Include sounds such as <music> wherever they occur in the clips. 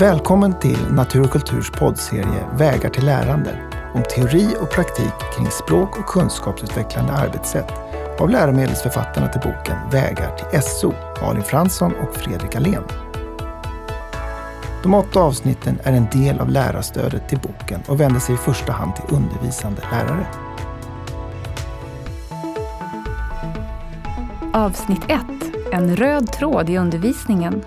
Välkommen till Natur och kulturs poddserie Vägar till lärande om teori och praktik kring språk och kunskapsutvecklande arbetssätt av läromedelsförfattarna till boken Vägar till SO, Malin Fransson och Fredrik Alén. De åtta avsnitten är en del av lärarstödet till boken och vänder sig i första hand till undervisande lärare. Avsnitt 1. En röd tråd i undervisningen.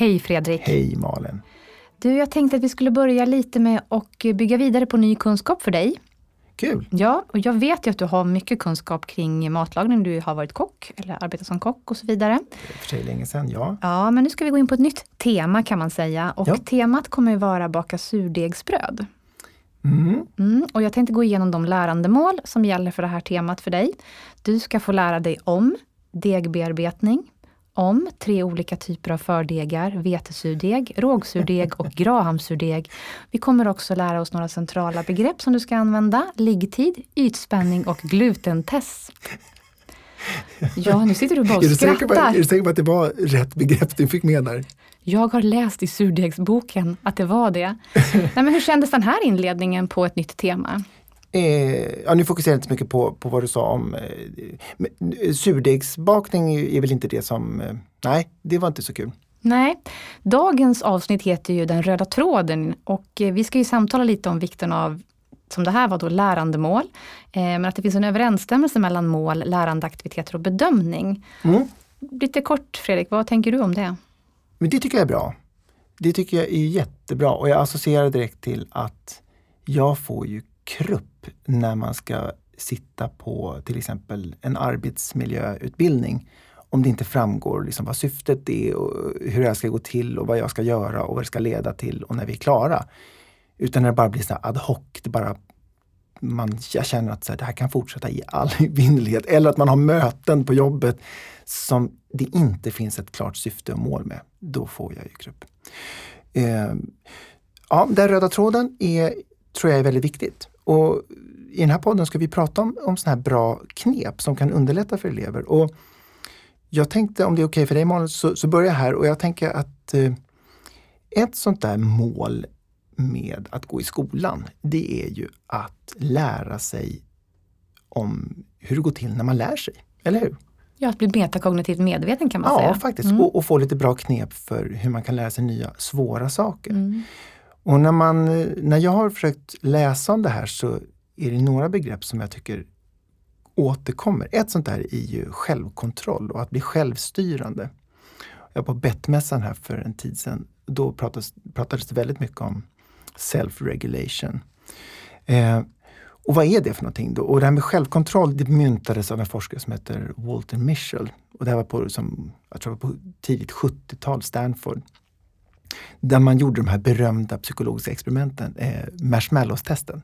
Hej Fredrik! Hej Malin! Du, jag tänkte att vi skulle börja lite med att bygga vidare på ny kunskap för dig. Kul! Ja, och jag vet ju att du har mycket kunskap kring matlagning. Du har varit kock eller arbetat som kock och så vidare. Det är för sig länge sedan, ja. Ja, men nu ska vi gå in på ett nytt tema kan man säga. Och Ja. temat kommer att vara baka surdegsbröd. Mm. Mm, och jag tänkte gå igenom de lärandemål som gäller för det här temat för dig. Du ska få lära dig om degbearbetning, om tre olika typer av fördegar, vetesurdeg, rågsurdeg och grahamsurdeg. Vi kommer också lära oss några centrala begrepp som du ska använda, liggtid, ytspänning och glutentest. Ja, nu sitter du bara och Är, du säker på, är skrattar. du säker på att det var rätt begrepp du fick med där? Jag har läst i surdegsboken att det var det. Nej, men hur kändes den här inledningen på ett nytt tema? Eh, ja, nu fokuserar jag inte så mycket på, på vad du sa om eh, eh, surdegsbakning är väl inte det som, eh, nej, det var inte så kul. Nej, dagens avsnitt heter ju Den röda tråden och eh, vi ska ju samtala lite om vikten av, som det här var då, lärandemål. Eh, men att det finns en överensstämmelse mellan mål, lärandeaktiviteter och bedömning. Mm. Lite kort Fredrik, vad tänker du om det? Men det tycker jag är bra. Det tycker jag är jättebra och jag associerar direkt till att jag får ju krupp när man ska sitta på till exempel en arbetsmiljöutbildning. Om det inte framgår liksom vad syftet är och hur det här ska gå till och vad jag ska göra och vad det ska leda till och när vi är klara. Utan när det bara blir så här ad hoc, det bara man, jag känner att så här, det här kan fortsätta i all <laughs> evinnerlighet. Eller att man har möten på jobbet som det inte finns ett klart syfte och mål med. Då får jag ju krupp. Eh, ja, den röda tråden är, tror jag är väldigt viktigt. Och I den här podden ska vi prata om, om såna här bra knep som kan underlätta för elever. Och jag tänkte, om det är okej för dig Malin, så, så börjar jag här och jag tänker att eh, ett sånt där mål med att gå i skolan, det är ju att lära sig om hur det går till när man lär sig. Eller hur? Ja, att bli metakognitivt medveten kan man Ja, säga. faktiskt. Mm. Och, och få lite bra knep för hur man kan lära sig nya svåra saker. Mm. Och när, man, när jag har försökt läsa om det här så är det några begrepp som jag tycker återkommer. Ett sånt där är ju självkontroll och att bli självstyrande. Jag var på Bettmässan här för en tid sedan. Då pratades, pratades det väldigt mycket om self-regulation. Eh, och vad är det för någonting då? Och det här med självkontroll det myntades av en forskare som heter Walter Mischel. Och det här var på, som, jag tror var på tidigt 70-tal, Stanford. Där man gjorde de här berömda psykologiska experimenten, eh, marshmallows-testen.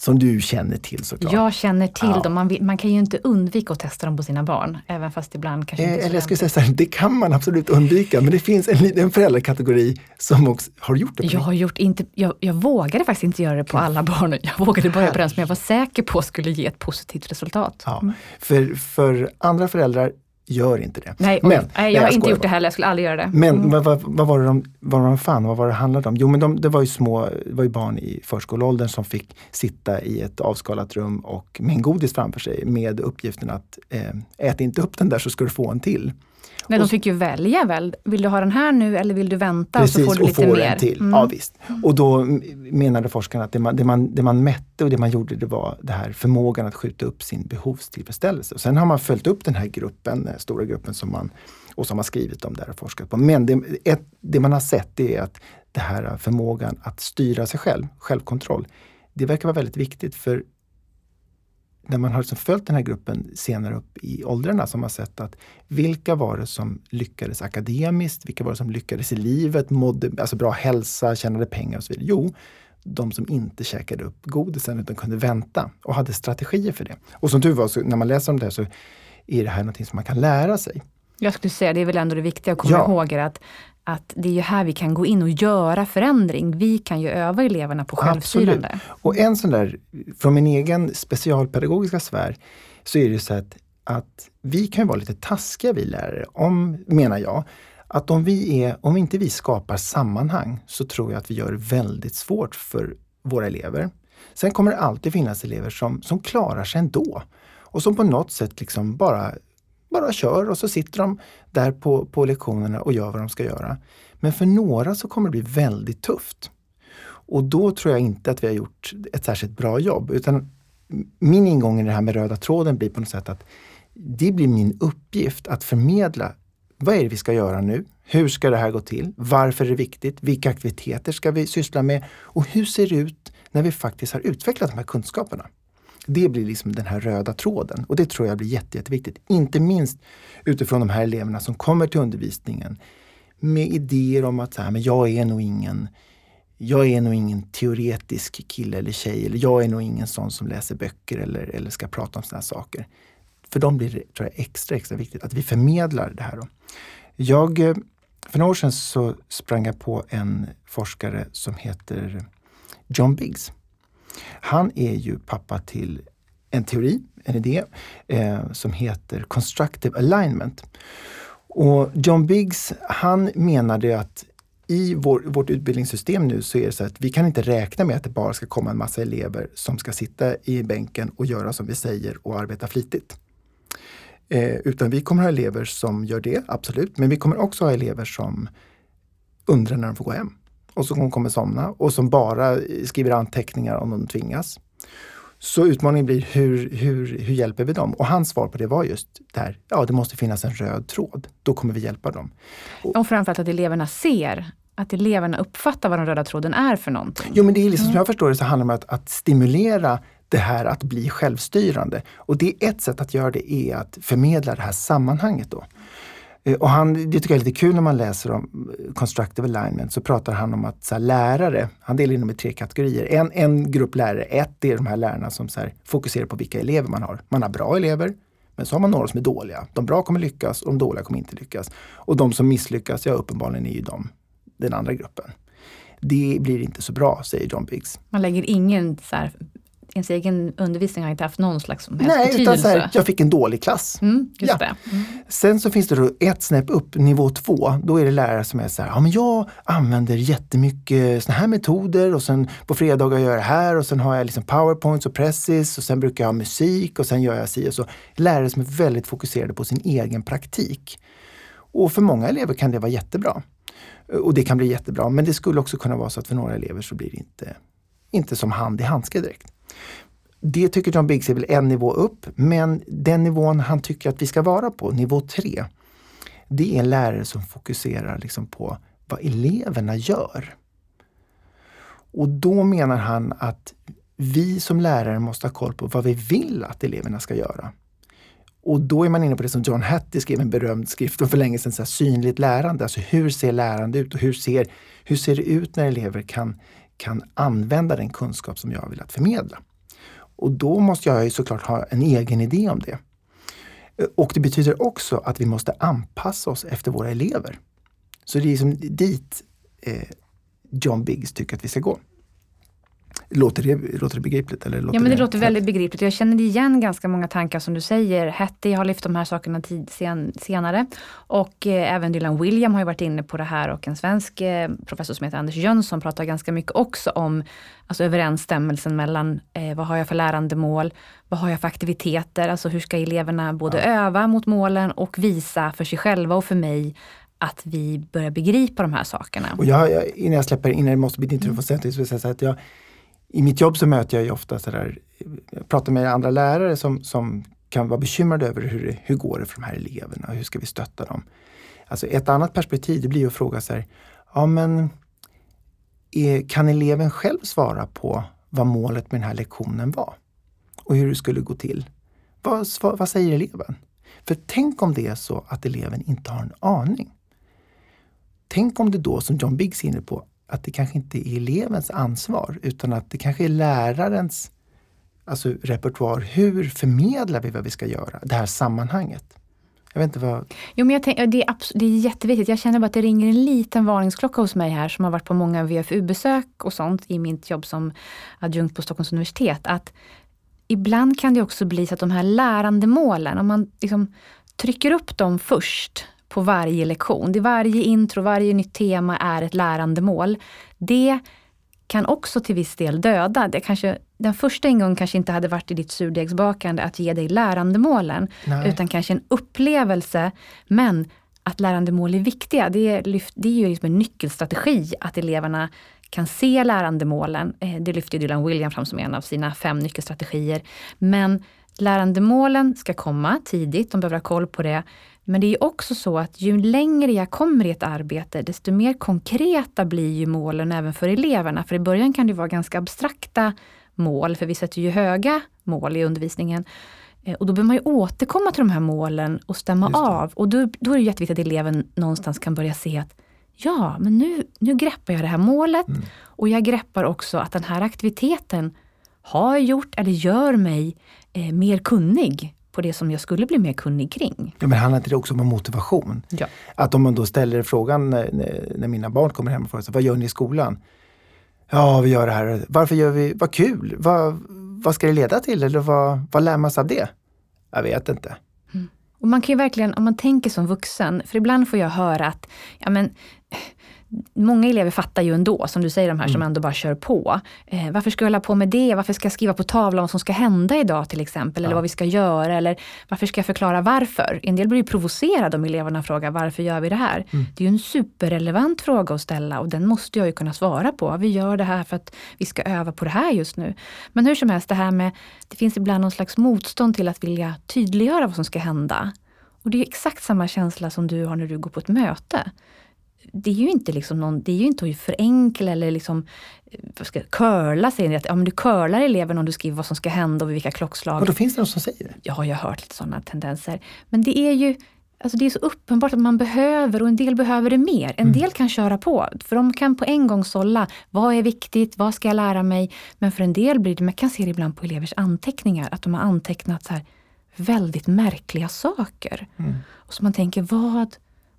Som du känner till såklart. Jag känner till Ja. dem. Man, vill- man kan ju inte undvika att testa dem på sina barn. Även fast ibland kanske Eh, inte eller jag skulle säga så här, det kan man absolut undvika men det finns en liten föräldrakategori som också har gjort det. Jag har gjort inte, jag, jag vågade faktiskt inte göra det på alla barn. Jag vågade börja på den som jag var säker på skulle ge ett positivt resultat. Ja, för, för andra föräldrar gör inte det. Nej, men, nej, jag har inte gjort det heller. Jag skulle aldrig göra det. Men Mm. vad, vad, vad var det de, vad var de fann? Vad var det handlade om? Jo men de, det var ju små, var ju barn i förskoleåldern som fick sitta i ett avskalat rum och med en godis framför sig med uppgiften att eh, ät inte upp den där så ska du få en till. Nej, de fick ju välja väl. Vill du ha den här nu eller vill du vänta och så får du och lite får mer? en till. Mm. Ja, visst. Och då menade forskarna att det man, det, man, det man mätte och det man gjorde det var det här förmågan att skjuta upp sin behovstillfredsställelse. Och sen har man följt upp den här gruppen, den stora gruppen som man och som har skrivit om det här och forskat på. Men det, ett, det man har sett är att det här förmågan att styra sig själv, självkontroll, det verkar vara väldigt viktigt för när man har liksom följt den här gruppen senare upp i åldrarna så har man sett att vilka var det som lyckades akademiskt, vilka var det som lyckades i livet, mådde, alltså bra hälsa, tjänade pengar och så vidare. Jo, de som inte käkade upp godisen utan kunde vänta och hade strategier för det. Och som tur var, så, när man läser om det här så är det här någonting som man kan lära sig. Jag skulle säga, det är väl ändå det viktiga att komma Ja. ihåg att, att det är ju här vi kan gå in och göra förändring. Vi kan ju öva eleverna på självstyrande. Och en sån där, från min egen specialpedagogiska sfär, så är det så att att vi kan vara lite taskiga vi lärare, om, menar jag, att om, vi är, om inte vi skapar sammanhang så tror jag att vi gör det väldigt svårt för våra elever. Sen kommer det alltid finnas elever som, som klarar sig ändå och som på något sätt liksom bara, bara kör och så sitter de där på, på lektionerna och gör vad de ska göra. Men för några så kommer det bli väldigt tufft. Och då tror jag inte att vi har gjort ett särskilt bra jobb. Utan min ingång i det här med röda tråden blir på något sätt att det blir min uppgift att förmedla vad är det vi ska göra nu? Hur ska det här gå till? Varför är det viktigt? Vilka aktiviteter ska vi syssla med? Och hur ser det ut när vi faktiskt har utvecklat de här kunskaperna? Det blir liksom den här röda tråden och det tror jag blir jätte, jätteviktigt. Inte minst utifrån de här eleverna som kommer till undervisningen med idéer om att så här, men jag är nog ingen jag är nog ingen teoretisk kille eller tjej eller jag är nog ingen sån som läser böcker eller, eller ska prata om sådana saker. För dem blir det tror jag, extra, extra viktigt att vi förmedlar det här. Då. Jag, eh, för några år sedan så sprang jag på en forskare som heter John Biggs. Han är ju pappa till en teori, en idé, eh, som heter Constructive Alignment. Och John Biggs, han menade att i vår, vårt utbildningssystem nu så är det så att vi kan inte räkna med att det bara ska komma en massa elever som ska sitta i bänken och göra som vi säger och arbeta flitigt. Eh, utan vi kommer ha elever som gör det, absolut. Men vi kommer också ha elever som undrar när de får gå hem och som kommer somna och som bara skriver anteckningar om de tvingas. Så utmaningen blir hur, hur, hur hjälper vi dem? Och hans svar på det var just där, ja det måste finnas en röd tråd. Då kommer vi hjälpa dem. Och framförallt att eleverna ser att eleverna uppfattar vad den röda tråden är för någonting. Jo men det är liksom, mm. som jag förstår det så handlar det om att, att stimulera det här att bli självstyrande. Och det är ett sätt att göra det är att förmedla det här sammanhanget. Då. Eh, och han, det tycker jag är lite kul när man läser om eh, constructive alignment så pratar han om att så här, lärare, han delar in dem i tre kategorier. En, en grupp lärare, ett är de här lärarna som så här, fokuserar på vilka elever man har. Man har bra elever, men så har man några som är dåliga. De bra kommer lyckas och de dåliga kommer inte lyckas. Och de som misslyckas, ja uppenbarligen är ju de den andra gruppen. Det blir inte så bra, säger John Biggs. Man lägger ingen så här ens egen undervisning har inte haft någon slags som helst Nej, betydelse. Utan så här, jag fick en dålig klass. Mm, ja. Mm. Sen så finns det då ett snäpp upp, nivå två. Då är det lärare som är så här, ja men jag använder jättemycket såna här metoder och sen på fredagar gör jag det här och sen har jag liksom powerpoints och presses och sen brukar jag ha musik och sen gör jag si och så. Lärare som är väldigt fokuserade på sin egen praktik. Och för många elever kan det vara jättebra. Och det kan bli jättebra, men det skulle också kunna vara så att för några elever så blir det inte, inte som hand i handske direkt. Det tycker John Biggs är väl en nivå upp, men den nivån han tycker att vi ska vara på, nivå tre, det är en lärare som fokuserar liksom på vad eleverna gör. Och då menar han att vi som lärare måste ha koll på vad vi vill att eleverna ska göra. Och då är man inne på det som John Hattie skrev en berömd skrift för länge sedan, så här, synligt lärande. Alltså hur ser lärande ut och hur ser, hur ser det ut när elever kan, kan använda den kunskap som jag vill att förmedla? Och då måste jag ju såklart ha en egen idé om det. Och det betyder också att vi måste anpassa oss efter våra elever. Så det är liksom dit eh, John Biggs tycker att vi ska gå. Låter det, låter det begripligt? Eller låter ja, men det, det låter väldigt begripligt. Jag känner igen ganska många tankar som du säger. Hattie har lyft de här sakerna tid, sen, senare. Och eh, även Dylan William har ju varit inne på det här och en svensk eh, professor som heter Anders Jönsson pratar ganska mycket också om alltså, överensstämmelsen mellan eh, vad har jag för lärandemål, vad har jag för aktiviteter, alltså hur ska eleverna både ja. öva mot målen och visa för sig själva och för mig att vi börjar begripa de här sakerna. Och jag, jag innan jag släpper, innan det måste bli din tur, jag säga att jag i mitt jobb så möter jag ju ofta sådär, jag pratar med andra lärare som, som kan vara bekymrade över hur, det, hur går det för de här eleverna, och hur ska vi stötta dem? Alltså ett annat perspektiv det blir att fråga sig, ja men är, kan eleven själv svara på vad målet med den här lektionen var? Och hur det skulle gå till? Vad, vad säger eleven? För tänk om det är så att eleven inte har en aning. Tänk om det då, som John Biggs är inne på, att det kanske inte är elevens ansvar utan att det kanske är lärarens alltså repertoar. Hur förmedlar vi vad vi ska göra? Det här sammanhanget. Jag vet inte vad... Jo, men jag tänk, det, är det är jätteviktigt. Jag känner bara att det ringer en liten varningsklocka hos mig här som har varit på många VFU-besök och sånt i mitt jobb som adjunkt på Stockholms universitet. Att ibland kan det också bli så att de här lärandemålen, om man liksom trycker upp dem först på varje lektion. Det varje intro, varje nytt tema är ett lärandemål. Det kan också till viss del döda. Det kanske, den första ingången kanske inte hade varit i ditt surdegsbakande att ge dig lärandemålen, Nej. utan kanske en upplevelse. Men att lärandemål är viktiga, det är, det är ju liksom en nyckelstrategi att eleverna kan se lärandemålen. Eh, det lyfter Dylan William fram som en av sina fem nyckelstrategier. Men lärandemålen ska komma tidigt, de behöver ha koll på det. Men det är också så att ju längre jag kommer i ett arbete, desto mer konkreta blir ju målen även för eleverna. För i början kan det vara ganska abstrakta mål, för vi sätter ju höga mål i undervisningen. Eh, och då behöver man ju återkomma till de här målen och stämma av. Och då, då är det jätteviktigt att eleven någonstans kan börja se att ja, men nu, nu greppar jag det här målet mm. och jag greppar också att den här aktiviteten har gjort eller gör mig eh, mer kunnig på det som jag skulle bli mer kunnig kring. Ja, men handlar inte det också om motivation? Ja. Att om man då ställer frågan när, när mina barn kommer hem och frågar vad gör ni i skolan? Ja, vi gör det här. Varför gör vi? Vad kul! Vad, vad ska det leda till? Eller vad, vad lär man sig av det? Jag vet inte. Mm. Och man kan ju verkligen, om man tänker som vuxen, för ibland får jag höra att ja, men, Många elever fattar ju ändå, som du säger, de här mm. som ändå bara kör på. Eh, varför ska jag hålla på med det? Varför ska jag skriva på tavlan vad som ska hända idag till exempel? Eller vad vi ska göra? Eller varför ska jag förklara varför? En del blir ju provocerade om eleverna frågar varför gör vi det här? Mm. Det är ju en superrelevant fråga att ställa och den måste jag ju kunna svara på. Vi gör det här för att vi ska öva på det här just nu. Men hur som helst, det här med, det finns ibland någon slags motstånd till att vilja tydliggöra vad som ska hända. Och det är exakt samma känsla som du har när du går på ett möte det är ju inte liksom någon, det är ju inte att förenkla eller liksom ska, curla sig. Att, ja, men du curlar eleven om du skriver vad som ska hända och vid vilka klockslag. Och då finns det någon som säger det? Ja, jag har hört lite sådana tendenser. Men det är ju Alltså det är så uppenbart att man behöver och en del behöver det mer. En mm. del kan köra på, för de kan på en gång sålla. Vad är viktigt? Vad ska jag lära mig? Men för en del blir det, man kan se det ibland på elevers anteckningar, att de har antecknat så här väldigt märkliga saker. Mm. Och så man tänker, vad,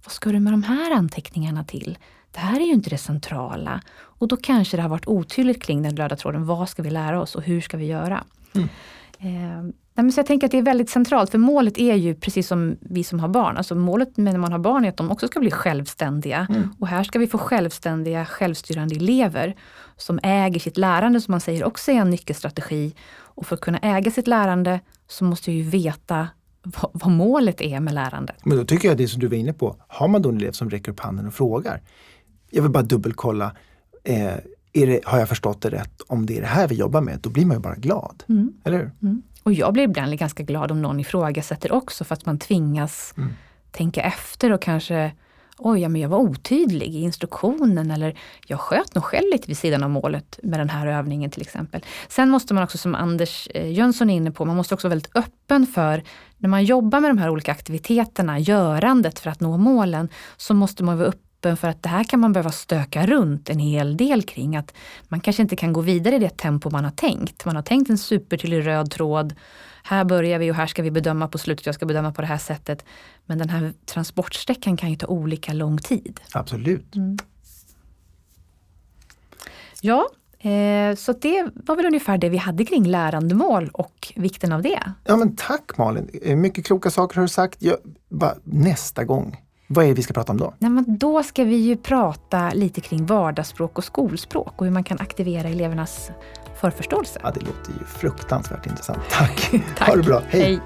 vad ska du med de här anteckningarna till? Det här är ju inte det centrala. Och då kanske det har varit otydligt kring den röda tråden. Vad ska vi lära oss och hur ska vi göra? Mm. Eh, så jag tänker att det är väldigt centralt, för målet är ju precis som vi som har barn. Alltså målet när man har barn är att de också ska bli självständiga. Mm. Och här ska vi få självständiga, självstyrande elever som äger sitt lärande, som man säger också är en nyckelstrategi. Och för att kunna äga sitt lärande så måste jag ju veta vad, vad, målet är med lärandet. Men då tycker jag det som du var inne på, har man då en elev som räcker upp handen och frågar. Jag vill bara dubbelkolla, eh, det, har jag förstått det rätt? Om det är det här vi jobbar med, då blir man ju bara glad. Mm. Eller hur? Mm. Och jag blir ibland ganska glad om någon ifrågasätter också för att man tvingas mm. tänka efter och kanske oj, ja, men jag var otydlig i instruktionen eller jag sköt nog själv lite vid sidan av målet med den här övningen till exempel. Sen måste man också, som Anders eh, Jönsson är inne på, man måste också vara väldigt öppen för när man jobbar med de här olika aktiviteterna, görandet för att nå målen, så måste man vara öppen för att det här kan man behöva stöka runt en hel del kring. Att man kanske inte kan gå vidare i det tempo man har tänkt. Man har tänkt en supertydlig röd tråd här börjar vi och här ska vi bedöma på slutet, jag ska bedöma på det här sättet. Men den här transportsträckan kan ju ta olika lång tid. Absolut. Mm. Ja, eh, så det var väl ungefär det vi hade kring lärandemål och vikten av det. Ja men tack Malin! Eh, mycket kloka saker har du sagt. Jag, bara, nästa gång, vad är det vi ska prata om då? Nej, men då ska vi ju prata lite kring vardagsspråk och skolspråk och hur man kan aktivera elevernas förförståelse. Ja, det låter ju fruktansvärt intressant. Tack! <laughs> Tack. Ha det bra. Hej. Hej.